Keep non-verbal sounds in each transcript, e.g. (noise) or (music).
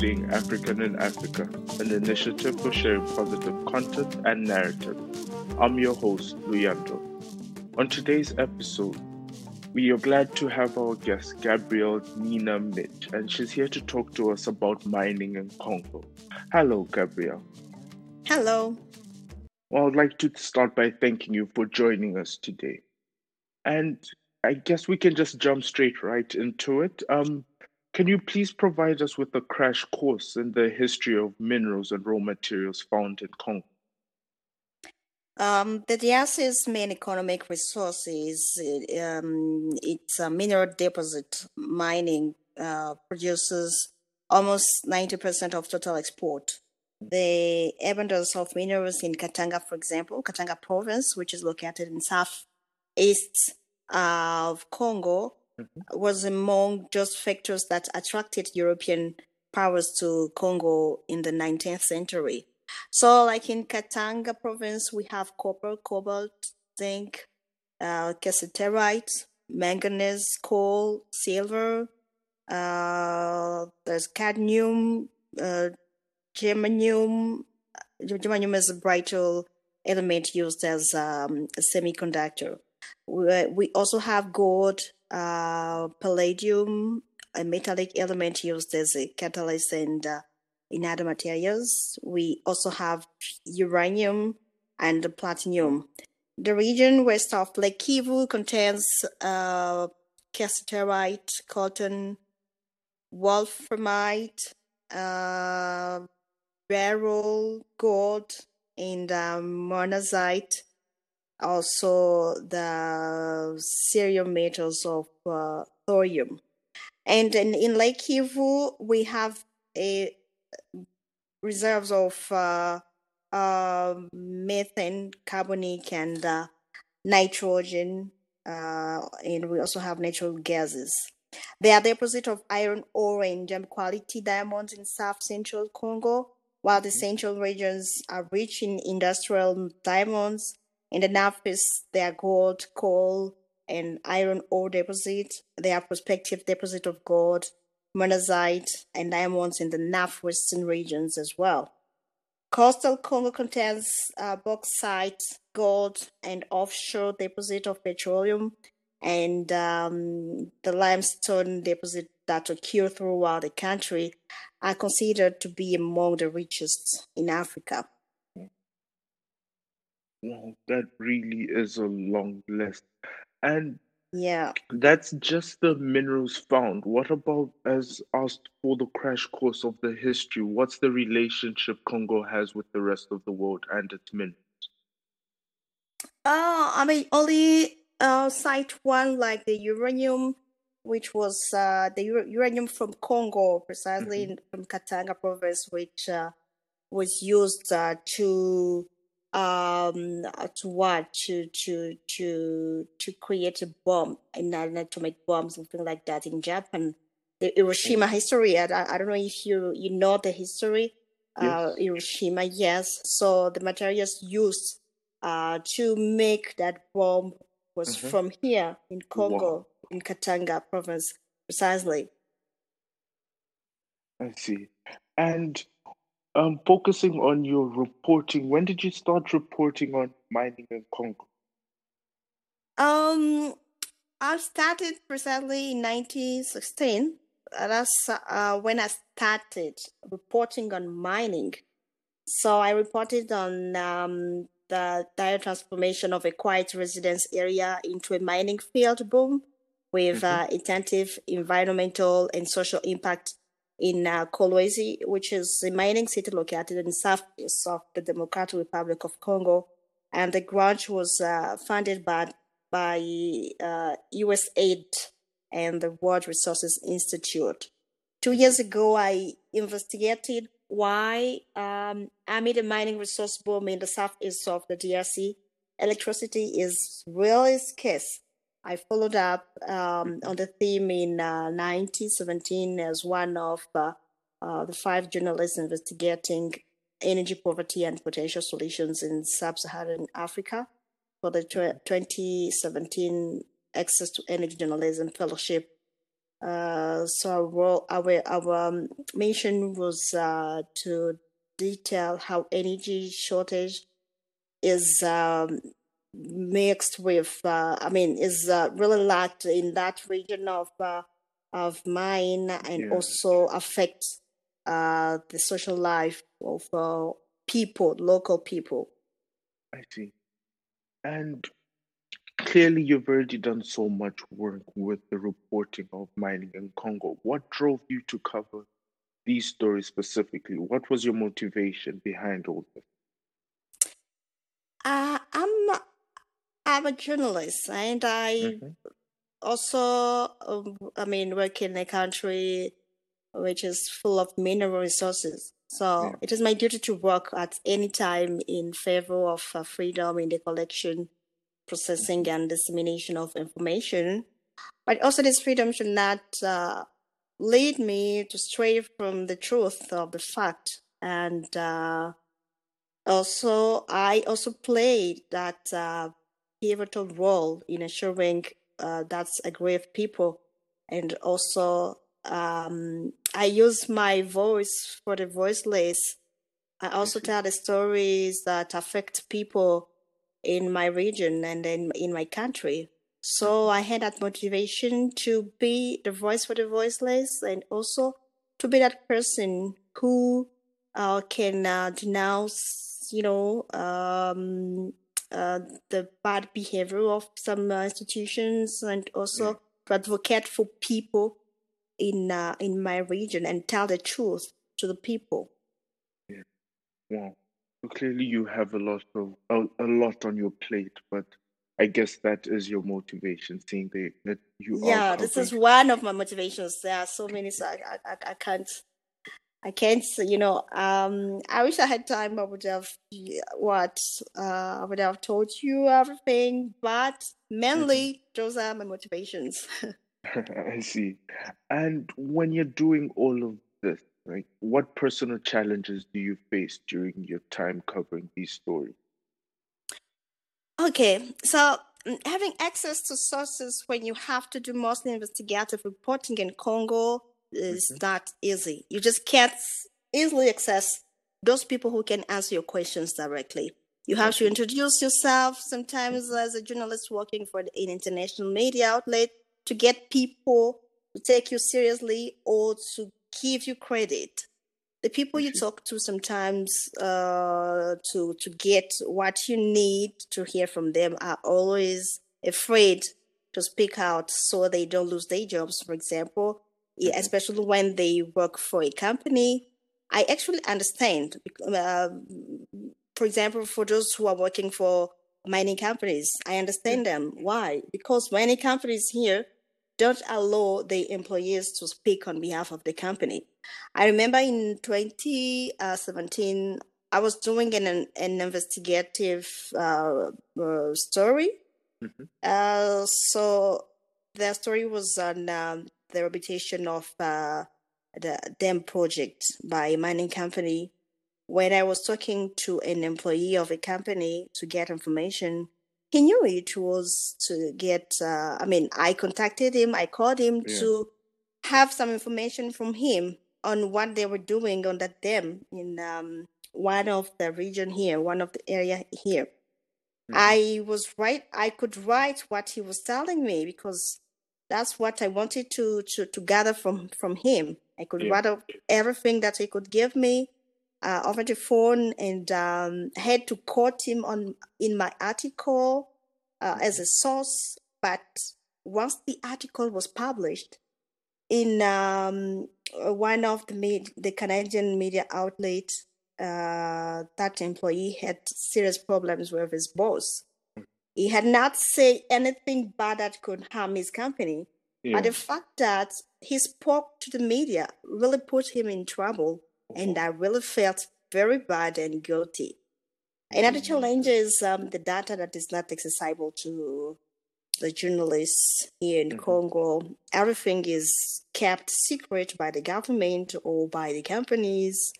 Being African in Africa, an initiative for sharing positive content and narrative. I'm your host, Luyando. On today's episode, we are glad to have our guest, Gabrielle Nina Mitch, and she's here to talk to us about mining in Congo. Hello, Gabrielle. Hello. Well, I'd like to start by thanking you for joining us today. And I guess we can just jump straight right into it. Um, can you please provide us with a crash course in the history of minerals and raw materials found in Congo? Um, the DRC's main economic resource is um, its uh, mineral deposit mining uh, produces almost 90% of total export. The abundance of minerals in Katanga, for example, Katanga province, which is located in southeast of Congo, mm-hmm. was among just factors that attracted European powers to Congo in the 19th century. So, like in Katanga province, we have copper, cobalt, zinc, uh, cassiterite, manganese, coal, silver. Uh, there's cadmium, uh, germanium. Germanium is a vital element used as um, a semiconductor. We, we also have gold, uh, palladium, a metallic element used as a catalyst and uh, in other materials. We also have uranium and platinum. The region west of Lake Kivu contains uh, cassiterite, coltan, wolframite, uh, beryl, gold, and um, monazite. Also, the cerium metals of uh, thorium. And in, in Lake Kivu, we have a reserves of uh, uh, methane, carbonic, and uh, nitrogen, uh, and we also have natural gases. There are deposits of iron ore and gem quality diamonds in south central Congo, while the central regions are rich in industrial diamonds. In the northeast, there are gold, coal, and iron ore deposits. There are prospective deposits of gold, monazite, and diamonds in the northwestern regions as well. Coastal Congo contains uh, bauxite, gold, and offshore deposit of petroleum, and um, the limestone deposit that occur throughout the country are considered to be among the richest in Africa. Wow, that really is a long list. And yeah. That's just the minerals found. What about, as asked for the crash course of the history, what's the relationship Congo has with the rest of the world and its minerals? Uh, I mean, only uh, cite one like the uranium, which was uh, the uranium from Congo, precisely mm-hmm. from Katanga province, which uh, was used uh, to um to what to to to to create a bomb to make bombs something like that in japan the hiroshima history i, I don't know if you you know the history yes. uh hiroshima yes so the materials used uh to make that bomb was mm-hmm. from here in congo wow. in katanga province precisely i see and um, focusing on your reporting, when did you start reporting on mining in Congo? Um, I started precisely in 1916. That's uh, when I started reporting on mining. So I reported on um, the dire transformation of a quiet residence area into a mining field boom with mm-hmm. uh, intensive environmental and social impact in uh, Kolwezi, which is a mining city located in southeast of the Democratic Republic of Congo. And the grant was uh, funded by, by uh, USAID and the World Resources Institute. Two years ago, I investigated why, um, amid a mining resource boom in the southeast of the DRC, electricity is really scarce I followed up um, on the theme in uh, 1917 as one of uh, uh, the five journalists investigating energy poverty and potential solutions in sub-Saharan Africa for the 2017 Access to Energy Journalism Fellowship. Uh, so our, role, our, our um, mission was uh, to detail how energy shortage is um, mixed with, uh, I mean, is uh, really lacked in that region of uh, of mine, and Yeah. also affects uh, the social life of uh, people, local people. I see. And clearly, you've already done so much work with the reporting of mining in Congo. What drove you to cover these stories specifically? What was your motivation behind all this? Uh, I'm I'm a journalist, and I Mhm. also, um, I mean, work in a country which is full of mineral resources. So Yeah. it is my duty to work at any time in favor of uh, freedom in the collection, processing, and dissemination of information. But also, this freedom should not uh, lead me to stray from the truth of the fact. And uh, also, I also played that uh, pivotal role in ensuring uh, that's a grave people, and also um, I use my voice for the voiceless. I also tell the stories that affect people in my region and in in my country. So I had that motivation to be the voice for the voiceless, and also to be that person who uh, can uh, denounce, you know, um, uh, the bad behavior of some uh, institutions, and also to advocate for people in uh, in my region and tell the truth to the people. Yeah. Wow. Clearly, you have a lot of a, a lot on your plate, but I guess that is your motivation, seeing the, that you are Yeah, this is one of my motivations. There are so many, so I, I, I- can't, I can't, you know, um, I wish I had time. I would have, what, uh, I would have told you everything, but mainly those are my motivations. (laughs) (laughs) I see. And when you're doing all of this, like what personal challenges do you face during your time covering these stories? Okay, so mm, having access to sources when you have to do mostly investigative reporting in Congo is Mhm. not easy. You just can't easily access those people who can answer your questions directly. You have to introduce yourself sometimes as a journalist working for an international media outlet to get people to take you seriously or to give you credit. The people you Mhm. talk to sometimes uh, to to get what you need to hear from them are always afraid to speak out so they don't lose their jobs for example. Mhm. especially when they work for a company. I actually understand uh, for example for those who are working for mining companies i understand them. Why? Because mining companies here don't allow the employees to speak on behalf of the company I remember in 2017, I was doing an, an investigative uh, uh, story. Mhm. Uh, so the story was on um, the reputation of uh, the dam project by a mining company. When I was talking to an employee of a company to get information, he knew it was to get. Uh, I mean, I contacted him. I called him Yeah. to have some information from him on what they were doing on that dam in um, one of the region here, one of the area here. Mhm. I was right. I could write what he was telling me because that's what I wanted to to, to gather from from him. I could Yeah. write up everything that he could give me uh, over the phone, and um, had to quote him on in my article uh, as a source. But once the article was published in um, one of the med- the Canadian media outlets, uh, that employee had serious problems with his boss. He had not said anything bad that could harm his company, Yeah. but the fact that he spoke to the media really put him in trouble, and I really felt very bad and guilty. Another Mhm. challenge is um, the data that is not accessible to the journalists here in Mhm. Congo. Everything is kept secret by the government or by the companies.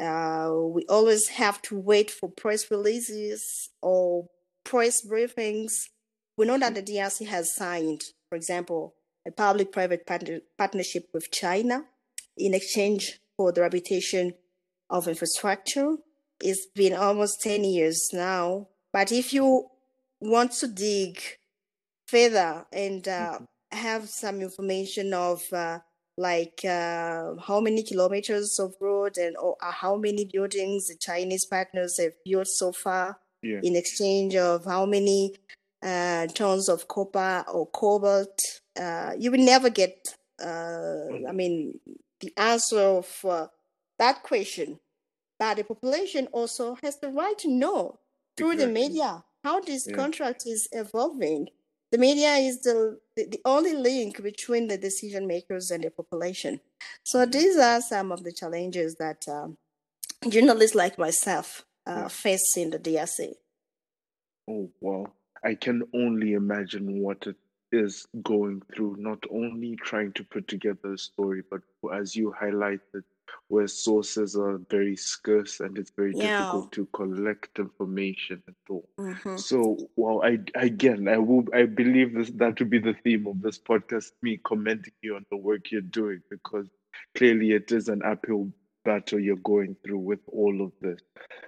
Uh, we always have to wait for press releases or press briefings. We know that the DRC has signed, for example, a public private partner- partnership with China in exchange for the rehabilitation of infrastructure. It's been almost 10 years now. But if you want to dig further and uh, mm-hmm. have some information of uh, like uh, how many kilometers of road and or uh, how many buildings the Chinese partners have built so far yeah. in exchange of how many uh, tons of copper or cobalt. Uh, you will never get, uh, I mean, the answer of uh, that question. But the population also has the right to know through exactly. the media how this yeah. contract is evolving the media is the, the only link between the decision makers and the population. So these are some of the challenges that um, journalists like myself uh, yeah. face in the DRC. Oh, wow. I can only imagine what it is going through, not only trying to put together a story, but as you highlighted, where sources are very scarce and it's very yeah. difficult to collect information at all. Mm-hmm. So, well, I again, I will, I believe this, that to be the theme of this podcast. Me commending you on the work you're doing because clearly it is an uphill battle you're going through with all of this.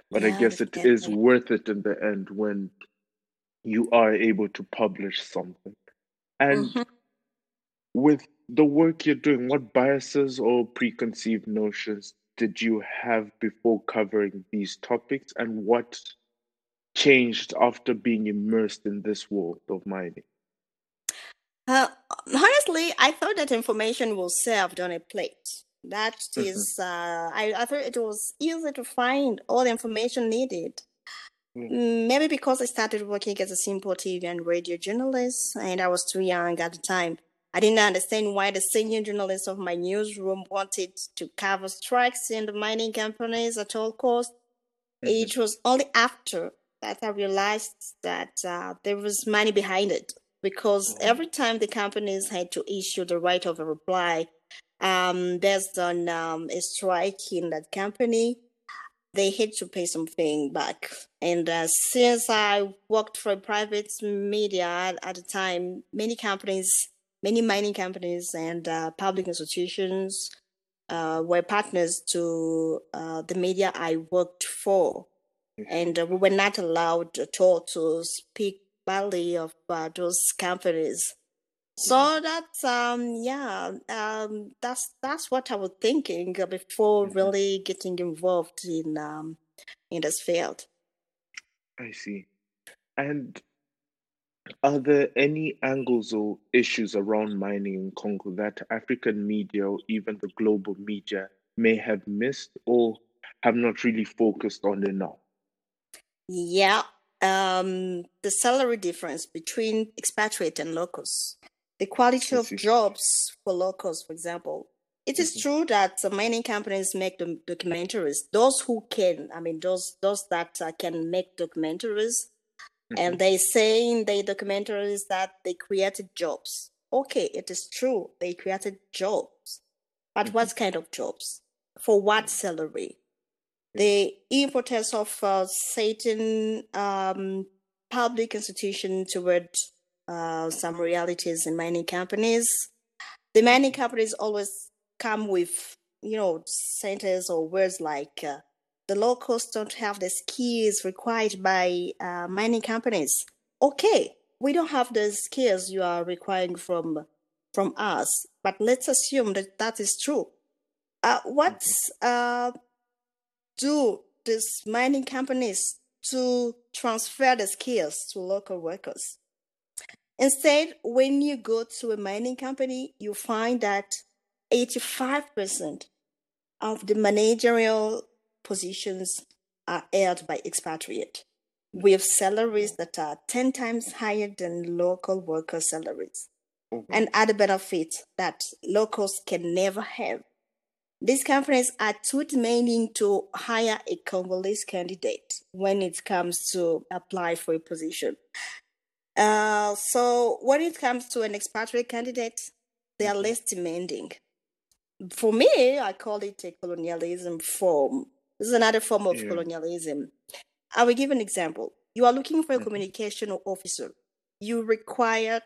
But yeah, I guess it is worth it in the end when you are able to publish something. And mm-hmm. with the work you're doing, what biases or preconceived notions did you have before covering these topics, and what changed after being immersed in this world of mining? Uh, honestly, I thought that information was served on a plate. That is, mm-hmm. uh, I, I thought it was easy to find all the information needed. Mm. Maybe because I started working as a simple TV and radio journalist, and I was too young at the time. I didn't understand why the senior journalists of my newsroom wanted to cover strikes in the mining companies at all costs. Mm-hmm. It was only after that I realized that uh, there was money behind it because mm-hmm. every time the companies had to issue the right of a reply um, based on um, a strike in that company, they had to pay something back. And uh, since I worked for private media at, the time, many companies many mining companies and uh, public institutions uh, were partners to uh, the media I worked for. Mm-hmm. And uh, we were not allowed at all to speak badly of uh, those companies. So that's um yeah um that's that's what I was thinking before mm-hmm. really getting involved in um in this field. I see. And are there any angles or issues around mining in Congo that African media or even the global media may have missed or have not really focused on enough? Yeah, um, the salary difference between expatriate and locals, the quality of jobs for locals, for example. It is mm-hmm. true that mining companies make the documentaries. Those who can, I mean, those those that uh, can make documentaries Mm-hmm. And they say in the documentaries that they created jobs. Okay, it is true. They created jobs. But mm-hmm. what kind of jobs? For what salary? The importance of uh, certain um, public institution toward uh, some realities in mining companies. The mining companies always come with, you know, sentences or words like uh, the locals don't have the skills required by uh, mining companies. Okay, we don't have the skills you are requiring from from us, but let's assume that that is true. Uh, what uh, do these mining companies to transfer the skills to local workers? Instead, when you go to a mining company, you find that 85% of the managerial positions are held by expatriate with salaries that are 10 times higher than local worker salaries mm-hmm. and other benefits that locals can never have. These companies are too demanding to hire a Congolese candidate when it comes to apply for a position. Uh, so when it comes to an expatriate candidate, they are mm-hmm. less demanding. For me, I call it a colonialism form This is another form of Yeah. colonialism. I will give an example. You are looking for a Mhm. communication officer. You require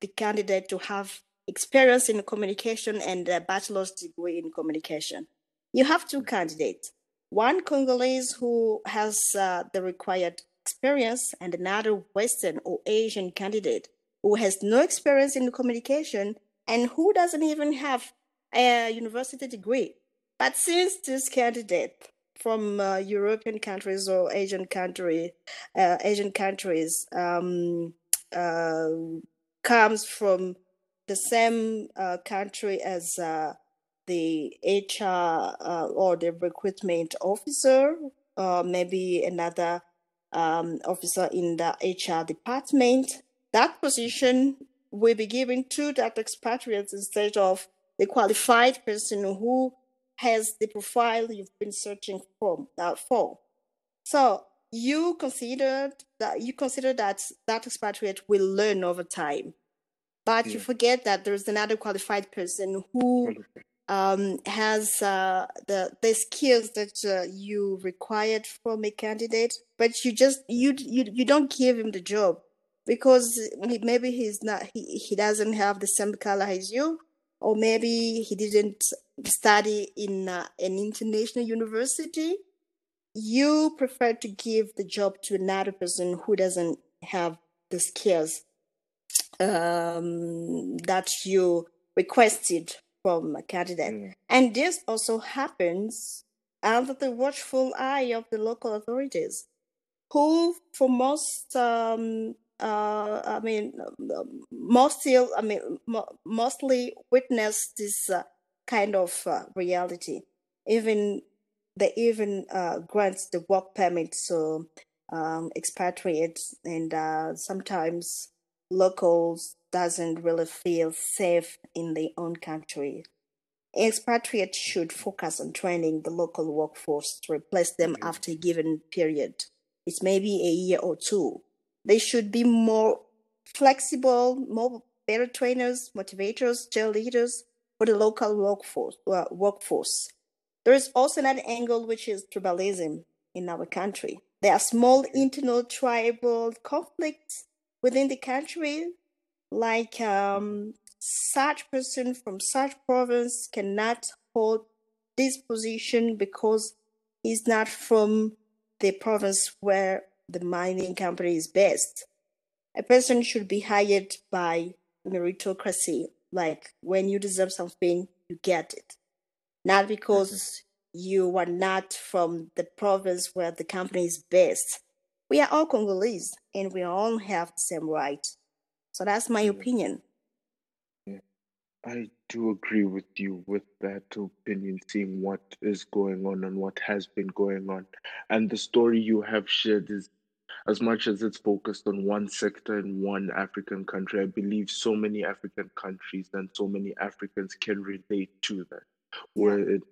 the candidate to have experience in communication and a bachelor's degree in communication. You have two candidates one Congolese who has uh, the required experience, and another Western or Asian candidate who has no experience in communication and who doesn't even have a university degree. But since this candidate from uh, European countries or Asian country, uh, Asian countries um, uh, comes from the same uh, country as uh, the HR uh, or the recruitment officer, maybe another um, officer in the HR department. That position will be given to that expatriate instead of the qualified person who has the profile you've been searching for. Uh, for. So you considered that you consider that that expatriate will learn over time, but you forget that there's another qualified person who Qualified. Um, has uh, the the skills that uh, you required from a candidate, but you just you you you don't give him the job because maybe he's not he, he doesn't have the same color as you, or maybe he didn't study in uh, an international university. You prefer to give the job to another person who doesn't have the skills um, that you requested from a candidate. Yeah. And this also happens under the watchful eye of the local authorities, who, for most, um, uh, I mean, um, most still, I mean, mostly witness this uh, kind of uh, reality. Even they even uh, grant the work permit to um, expatriates, and uh, sometimes locals doesn't really feel safe in their own country. Expatriates should focus on training the local workforce to replace them after a given period. It may be a year or two. They should be more flexible, more better trainers, motivators, cheerleaders for the local workforce. Uh, workforce. There is also another angle, which is tribalism in our country. There are small internal tribal conflicts within the country, like um, such person from such province cannot hold this position because he's not from the province where the mining company is based. A person should be hired by meritocracy, like when you deserve something, you get it, not because you are not from the province where the company is based. We are all Congolese and we all have the same right. So that's my Yeah. opinion. I do agree with you with that opinion, seeing what is going on and what has been going on. And the story you have shared is, as much as it's focused on one sector in one African country, I believe so many African countries and so many Africans can relate to that. Where it,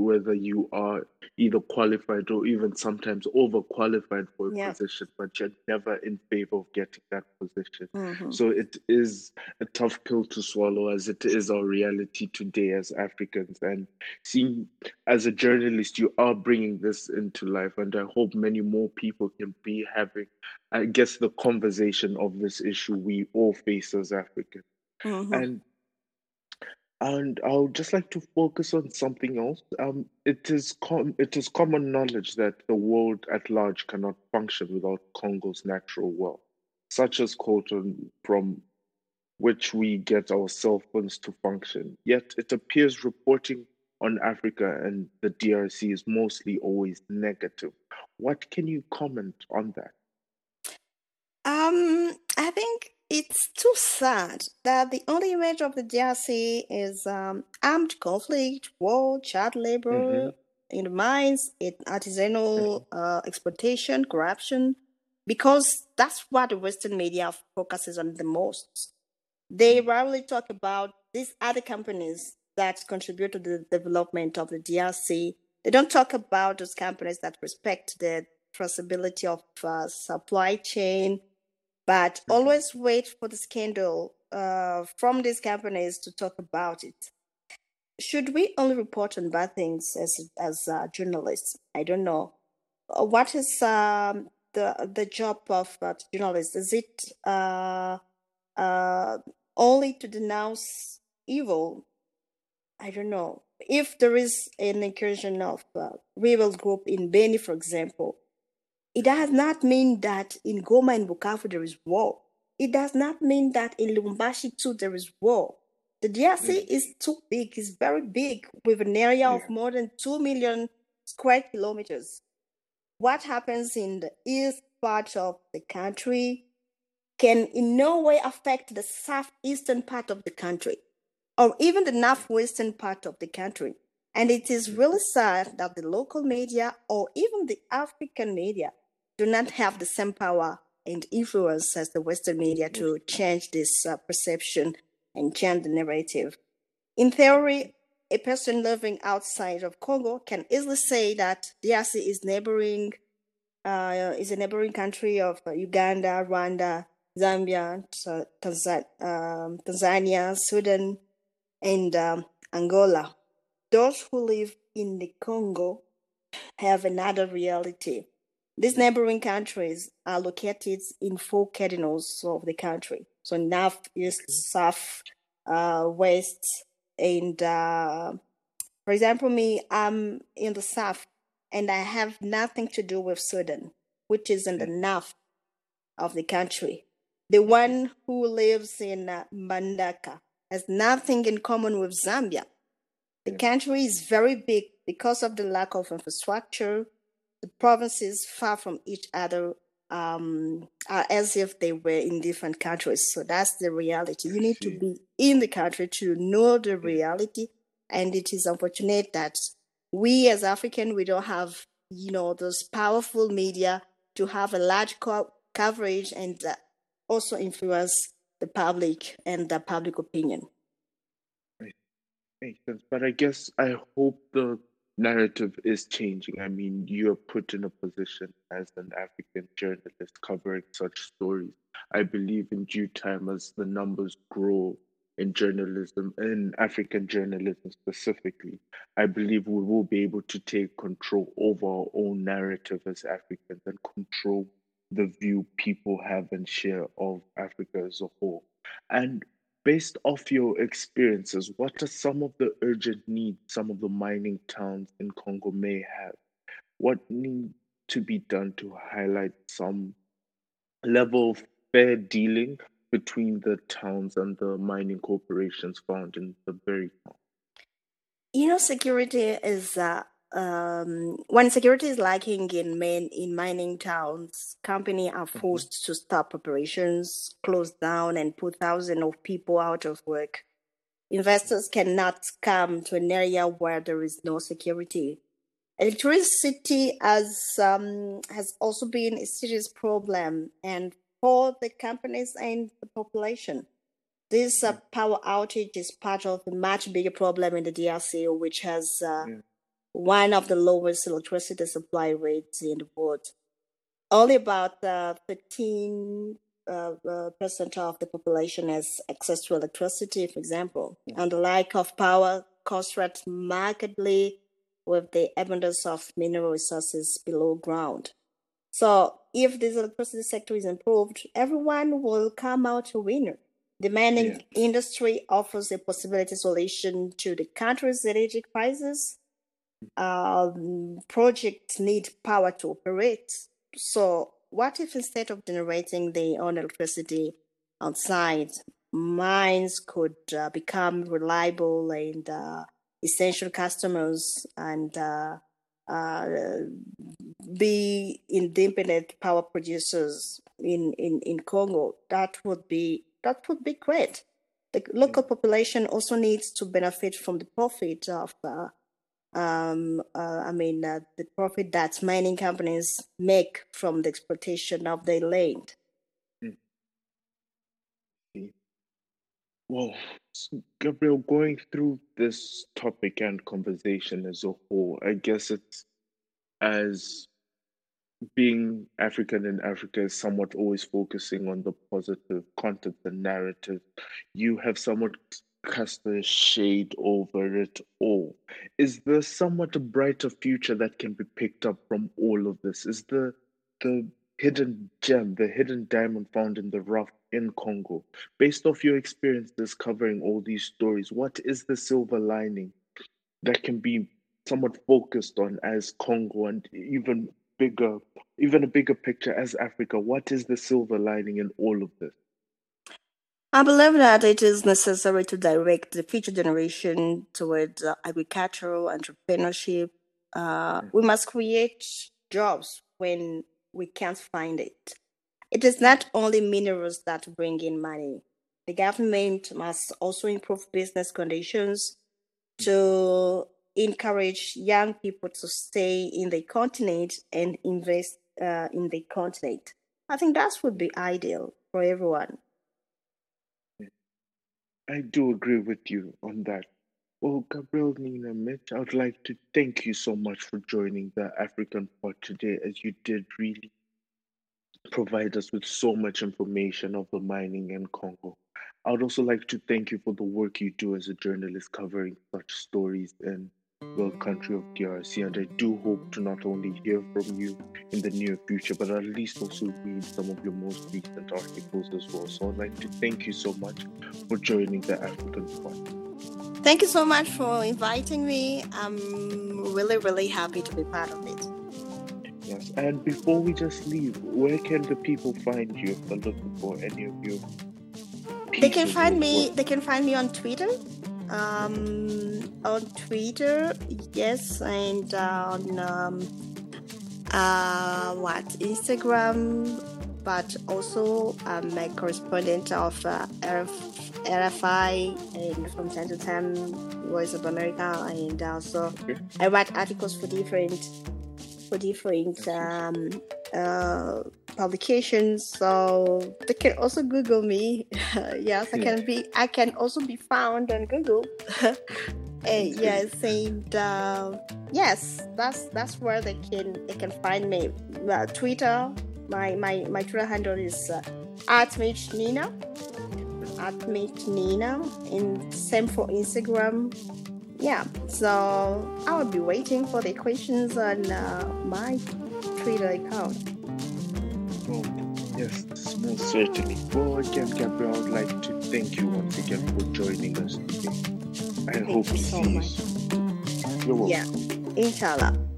whether you are either qualified or even sometimes overqualified for a Yeah. position, but you're never in favor of getting that position. Mhm. So it is a tough pill to swallow as it is our reality today as Africans. And seeing as a journalist, you are bringing this into life. And I hope many more people can be having, I guess, the conversation of this issue we all face as Africans. Mhm. And and I would just like to focus on something else. Um, it is com- it is common knowledge that the world at large cannot function without Congo's natural wealth, such as coltan, from which we get our cell phones to function. Yet it appears reporting on Africa and the DRC is mostly always negative. What can you comment on that? Um, I think it's too sad that the only image of the DRC is um, armed conflict, war, child labor Mhm. in the mines, it, artisanal uh, exploitation, corruption, because that's what the Western media focuses on the most. They rarely talk about these other companies that contribute to the development of the DRC. They don't talk about those companies that respect the traceability of uh, supply chain, but Mhm. always wait for the scandal uh, from these companies to talk about it. should we only report on bad things as as uh, journalists? I don't know. Uh, what is um, the the job of uh, journalists? Is it uh, uh, only to denounce evil? I don't know. If there is an incursion of uh, rebel group in Beni, for example, it does not mean that in Goma and Bukavu there is war. It does not mean that in Lubumbashi too there is war. The DRC mm. is too big, it's very big, with an area yeah. of more than 2 million square kilometers. What happens in the east part of the country can in no way affect the southeastern part of the country or even the northwestern part of the country. And it is really sad that the local media or even the African media do not have the same power and influence as the Western media to change this uh, perception and change the narrative. In theory, a person living outside of Congo can easily say that DRC is neighboring uh, is a neighboring country of Uganda, Rwanda, Zambia, um, Tanzania, Sudan, and um, Angola. Those who live in the Congo have another reality. These neighboring countries are located in four cardinals of the country. So north, east, south, uh, west, and uh, for example, me, I'm in the south, and I have nothing to do with Sudan, which is in the north of the country. The one who lives in uh, Mbandaka has nothing in common with Zambia. The country is very big because of the lack of infrastructure, the provinces far from each other um, are as if they were in different countries. So that's the reality. You need to be in the country to know the reality. And it is unfortunate that we as African, we don't have, you know, those powerful media to have a large co- coverage and uh, also influence the public and the public opinion. Makes sense. But I guess I hope the narrative is changing. I mean, you're put in a position as an African journalist covering such stories. I believe in due time, as the numbers grow in journalism, in African journalism specifically, I believe we will be able to take control over our own narrative as Africans and control the view people have and share of Africa as a whole. And based off your experiences, what are some of the urgent needs some of the mining towns in Congo may have? What needs to be done to highlight some level of fair dealing between the towns and the mining corporations found in the very town? You know, security is uh, um, when security is lacking in main in mining towns, companies are mm-hmm. forced mm-hmm. to stop operations, close down, and put thousands of people out of work. Investors cannot come to an area where there is no security. Electricity has um, has also been a serious problem, and for the companies and the population. This uh, power outage is part of a much bigger problem in the DRC, which has uh, yeah one of the lowest electricity supply rates in the world. Only about uh, 15 uh, uh, percent of the population has access to electricity, for example, yeah. and the lack of power correlates markedly with the abundance of mineral resources below ground. So, if this electricity sector is improved, everyone will come out a winner. The mining yeah. industry offers a possibility solution to the country's energy crisis um, projects need power to operate. So, what if instead of generating their own electricity outside, mines could uh, become reliable and uh, essential customers and uh, uh be independent power producers in, in, in Congo? That would be that would be great. The local population also needs to benefit from the profit of uh, um, uh, I mean, uh, the profit that mining companies make from the exploitation of their land. Hmm. Well, Gabriel, going through this topic and conversation as a whole, I guess it's as being African in Africa is somewhat always focusing on the positive content, the narrative. You have somewhat cast a shade over it all. Is there somewhat a brighter future that can be picked up from all of this? Is the the hidden gem, the hidden diamond found in the rough in Congo? Based off your experiences covering all these stories, what is the silver lining that can be somewhat focused on as Congo and even bigger, even a bigger picture as Africa? What is the silver lining in all of this? I believe that it is necessary to direct the future generation towards uh, agricultural entrepreneurship. Uh, we must create jobs when we can't find it. It is not only minerals that bring in money. The government must also improve business conditions to encourage young people to stay in the continent and invest uh, in the continent. I think that would be ideal for everyone. I do agree with you on that. Well, Gabriel Nina Mitch, I would like to thank you so much for joining the African Pod today, as you did really provide us with so much information of the mining in Congo. I would also like to thank you for the work you do as a journalist covering such stories in the country of DRC. And I do hope to not only hear from you in the near future, but at least also read some of your most recent articles as well. So I'd like to thank you so much for joining the African Pod. Thank you so much for inviting me. I'm really, really happy to be part of it. Yes, and before we just leave, where can the people find you if they're looking for any of you? They can find me. They can find me on Twitter. Um, on Twitter, yes, and on um, uh, what Instagram, but also I'm a correspondent of uh, RFI and from time to time Voice of America, and also I write articles for different for different um, uh, publications. So they can also Google me. (laughs) yes, I can be. I can also be found on Google. (laughs) uh, yes, and uh, yes, that's that's where they can they can find me. Uh, Twitter. My my my Twitter handle is uh, at Mitch Nina. At Mitch Nina, and same for Instagram yeah, so I will be waiting for the questions on uh, my Twitter account. Yes, most certainly. Well, again, Gabriel, I would like to thank you once again for joining us today. I thank hope to so see much. you soon. You're welcome. Yeah, inshallah.